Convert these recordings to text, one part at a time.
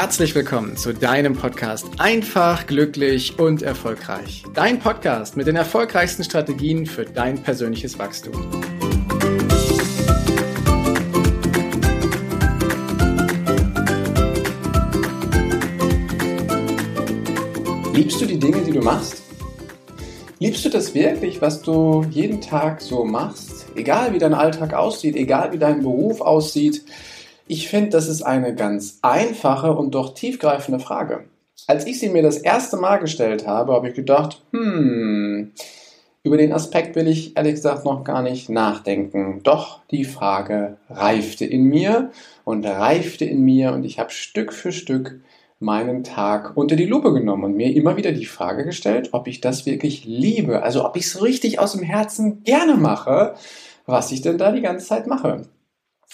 herzlich willkommen zu deinem Podcast Einfach, glücklich und erfolgreich. Dein Podcast mit den erfolgreichsten Strategien für dein persönliches Wachstum. Liebst du die Dinge, die du machst? Liebst du das wirklich, was du jeden Tag so machst? Egal wie dein Alltag aussieht, egal wie dein Beruf aussieht, ich finde, das ist eine ganz einfache und doch tiefgreifende Frage. Als ich sie mir das erste Mal gestellt habe, habe ich gedacht, hm, über den Aspekt will ich ehrlich gesagt noch gar nicht nachdenken. Doch die Frage reifte in mir und reifte in mir und ich habe Stück für Stück meinen Tag unter die Lupe genommen und mir immer wieder die Frage gestellt, ob ich das wirklich liebe, also ob ich es richtig aus dem Herzen gerne mache, was ich denn da die ganze Zeit mache.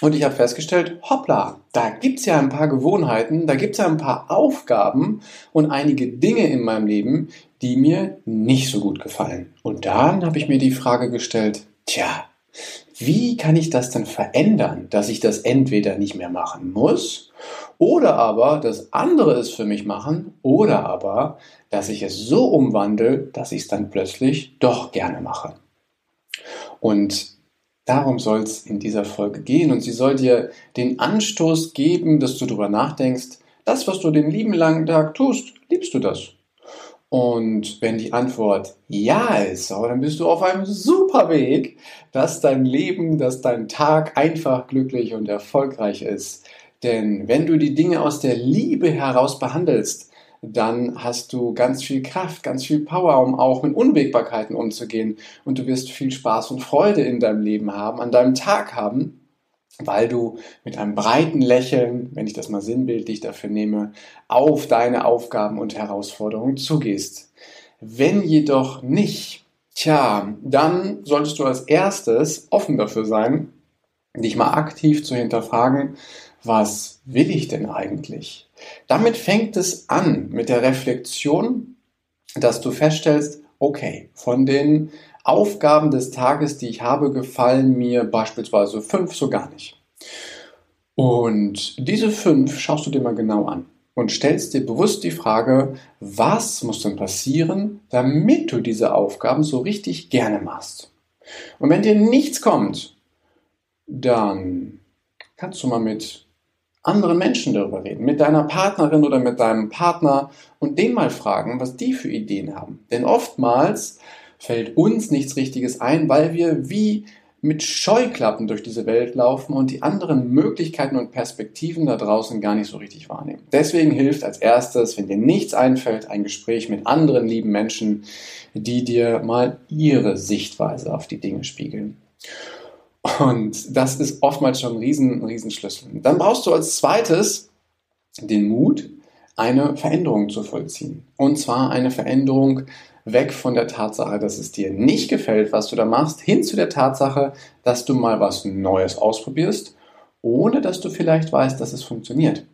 Und ich habe festgestellt, hoppla, da gibt's ja ein paar Gewohnheiten, da gibt's ja ein paar Aufgaben und einige Dinge in meinem Leben, die mir nicht so gut gefallen. Und dann habe ich mir die Frage gestellt, tja, wie kann ich das denn verändern, dass ich das entweder nicht mehr machen muss oder aber, dass andere es für mich machen oder aber, dass ich es so umwandle, dass ich es dann plötzlich doch gerne mache. Und Darum soll es in dieser Folge gehen und sie soll dir den Anstoß geben, dass du darüber nachdenkst, das, was du den lieben langen Tag tust, liebst du das? Und wenn die Antwort ja ist, dann bist du auf einem super Weg, dass dein Leben, dass dein Tag einfach glücklich und erfolgreich ist. Denn wenn du die Dinge aus der Liebe heraus behandelst, dann hast du ganz viel Kraft, ganz viel Power, um auch mit Unwägbarkeiten umzugehen. Und du wirst viel Spaß und Freude in deinem Leben haben, an deinem Tag haben, weil du mit einem breiten Lächeln, wenn ich das mal sinnbildlich dafür nehme, auf deine Aufgaben und Herausforderungen zugehst. Wenn jedoch nicht, tja, dann solltest du als erstes offen dafür sein, dich mal aktiv zu hinterfragen, was will ich denn eigentlich? Damit fängt es an mit der Reflexion, dass du feststellst, okay, von den Aufgaben des Tages, die ich habe, gefallen mir beispielsweise fünf so gar nicht. Und diese fünf schaust du dir mal genau an und stellst dir bewusst die Frage, was muss denn passieren, damit du diese Aufgaben so richtig gerne machst? Und wenn dir nichts kommt, dann kannst du mal mit anderen Menschen darüber reden, mit deiner Partnerin oder mit deinem Partner und den mal fragen, was die für Ideen haben. Denn oftmals fällt uns nichts Richtiges ein, weil wir wie mit Scheuklappen durch diese Welt laufen und die anderen Möglichkeiten und Perspektiven da draußen gar nicht so richtig wahrnehmen. Deswegen hilft als erstes, wenn dir nichts einfällt, ein Gespräch mit anderen lieben Menschen, die dir mal ihre Sichtweise auf die Dinge spiegeln. Und das ist oftmals schon ein riesen, riesen Schlüssel. Dann brauchst du als zweites den Mut, eine Veränderung zu vollziehen. Und zwar eine Veränderung weg von der Tatsache, dass es dir nicht gefällt, was du da machst, hin zu der Tatsache, dass du mal was Neues ausprobierst, ohne dass du vielleicht weißt, dass es funktioniert.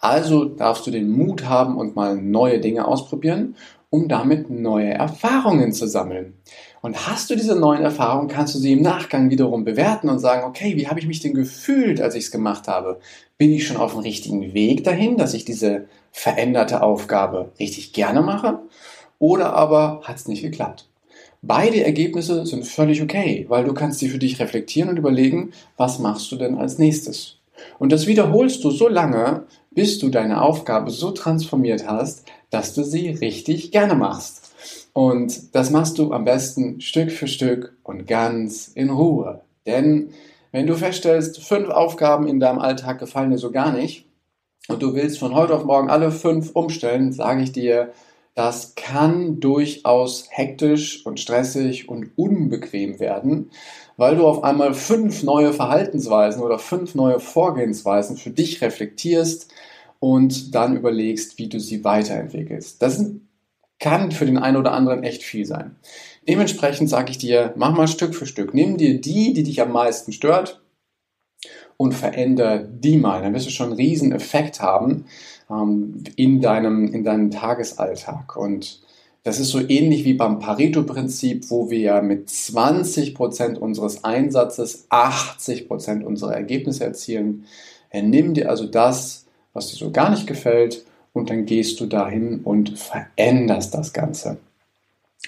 Also darfst du den Mut haben und mal neue Dinge ausprobieren, um damit neue Erfahrungen zu sammeln. Und hast du diese neuen Erfahrungen, kannst du sie im Nachgang wiederum bewerten und sagen, okay, wie habe ich mich denn gefühlt, als ich es gemacht habe? Bin ich schon auf dem richtigen Weg dahin, dass ich diese veränderte Aufgabe richtig gerne mache? Oder aber hat es nicht geklappt? Beide Ergebnisse sind völlig okay, weil du kannst sie für dich reflektieren und überlegen, was machst du denn als nächstes? Und das wiederholst du so lange, bis du deine Aufgabe so transformiert hast, dass du sie richtig gerne machst. Und das machst du am besten Stück für Stück und ganz in Ruhe. Denn wenn du feststellst, fünf Aufgaben in deinem Alltag gefallen dir so gar nicht und du willst von heute auf morgen alle fünf umstellen, sage ich dir, das kann durchaus hektisch und stressig und unbequem werden, weil du auf einmal fünf neue Verhaltensweisen oder fünf neue Vorgehensweisen für dich reflektierst und dann überlegst, wie du sie weiterentwickelst. Das kann für den einen oder anderen echt viel sein. Dementsprechend sage ich dir, mach mal Stück für Stück. Nimm dir die, die dich am meisten stört und veränder die mal. Dann wirst du schon einen riesen Effekt haben ähm, in, deinem, in deinem Tagesalltag. Und das ist so ähnlich wie beim Pareto-Prinzip, wo wir mit 20% unseres Einsatzes 80% unserer Ergebnisse erzielen. Nimm dir also das, was dir so gar nicht gefällt und dann gehst du dahin und veränderst das Ganze.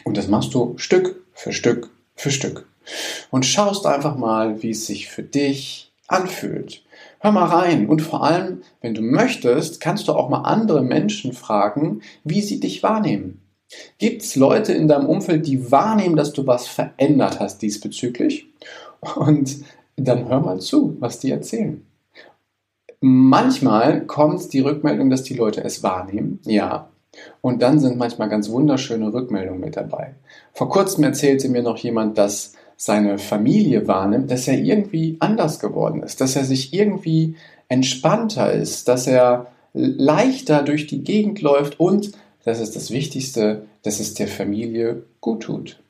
Und das machst du Stück für Stück für Stück. Und schaust einfach mal, wie es sich für dich anfühlt. Hör mal rein und vor allem, wenn du möchtest, kannst du auch mal andere Menschen fragen, wie sie dich wahrnehmen. Gibt es Leute in deinem Umfeld, die wahrnehmen, dass du was verändert hast diesbezüglich? Und dann hör mal zu, was die erzählen. Manchmal kommt die Rückmeldung, dass die Leute es wahrnehmen, ja. Und dann sind manchmal ganz wunderschöne Rückmeldungen mit dabei. Vor kurzem erzählte mir noch jemand, dass seine Familie wahrnimmt, dass er irgendwie anders geworden ist, dass er sich irgendwie entspannter ist, dass er leichter durch die Gegend läuft und, das ist das Wichtigste, dass es der Familie gut tut.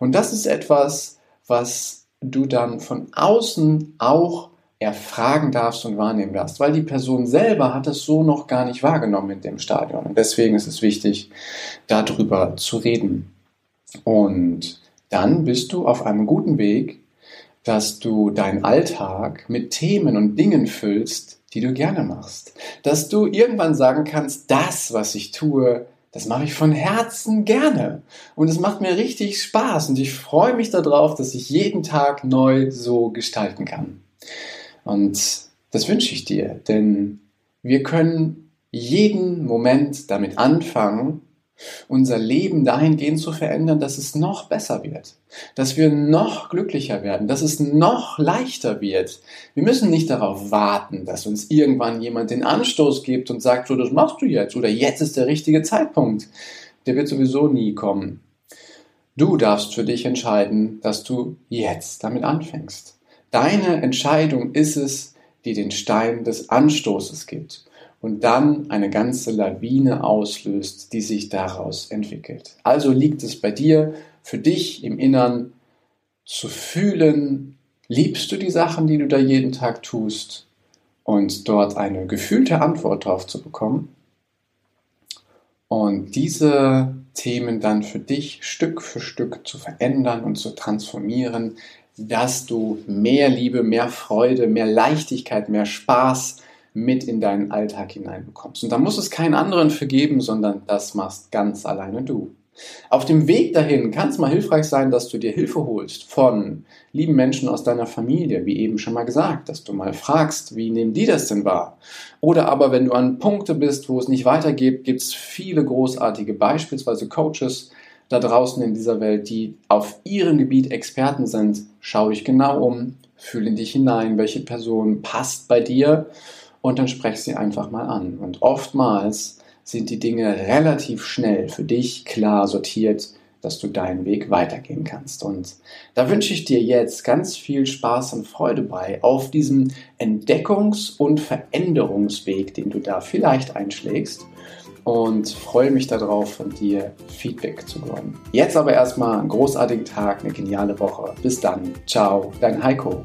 Und das ist etwas, was du dann von außen auch erfragen darfst und wahrnehmen darfst, weil die Person selber hat es so noch gar nicht wahrgenommen in dem Stadion. Und deswegen ist es wichtig, darüber zu reden. Und dann bist du auf einem guten Weg, dass du deinen Alltag mit Themen und Dingen füllst, die du gerne machst. Dass du irgendwann sagen kannst, das, was ich tue, das mache ich von Herzen gerne. Und es macht mir richtig Spaß und ich freue mich darauf, dass ich jeden Tag neu so gestalten kann. Und das wünsche ich dir, denn wir können jeden Moment damit anfangen, unser Leben dahingehend zu verändern, dass es noch besser wird, dass wir noch glücklicher werden, dass es noch leichter wird. Wir müssen nicht darauf warten, dass uns irgendwann jemand den Anstoß gibt und sagt, so das machst du jetzt oder jetzt ist der richtige Zeitpunkt. Der wird sowieso nie kommen. Du darfst für dich entscheiden, dass du jetzt damit anfängst. Deine Entscheidung ist es, die den Stein des Anstoßes gibt und dann eine ganze Lawine auslöst, die sich daraus entwickelt. Also liegt es bei dir, für dich im Innern zu fühlen, liebst du die Sachen, die du da jeden Tag tust und dort eine gefühlte Antwort drauf zu bekommen und diese Themen dann für dich Stück für Stück zu verändern und zu transformieren, dass du mehr Liebe, mehr Freude, mehr Leichtigkeit, mehr Spaß mit in deinen Alltag hineinbekommst. Und da muss es keinen anderen für geben, sondern das machst ganz alleine du. Auf dem Weg dahin kann es mal hilfreich sein, dass du dir Hilfe holst von lieben Menschen aus deiner Familie, wie eben schon mal gesagt, dass du mal fragst, wie nehmen die das denn wahr? Oder aber wenn du an Punkte bist, wo es nicht weitergeht, gibt es viele großartige, beispielsweise Coaches, da draußen in dieser Welt, die auf ihrem Gebiet Experten sind. Schau dich genau um, fühle in dich hinein, welche Person passt bei dir und dann sprech sie einfach mal an. Und oftmals sind die Dinge relativ schnell für dich klar sortiert, dass du deinen Weg weitergehen kannst. Und da wünsche ich dir jetzt ganz viel Spaß und Freude bei auf diesem Entdeckungs- und Veränderungsweg, den du da vielleicht einschlägst und freue mich darauf, von dir Feedback zu bekommen. Jetzt aber erstmal einen großartigen Tag, eine geniale Woche. Bis dann. Ciao, dein Heiko.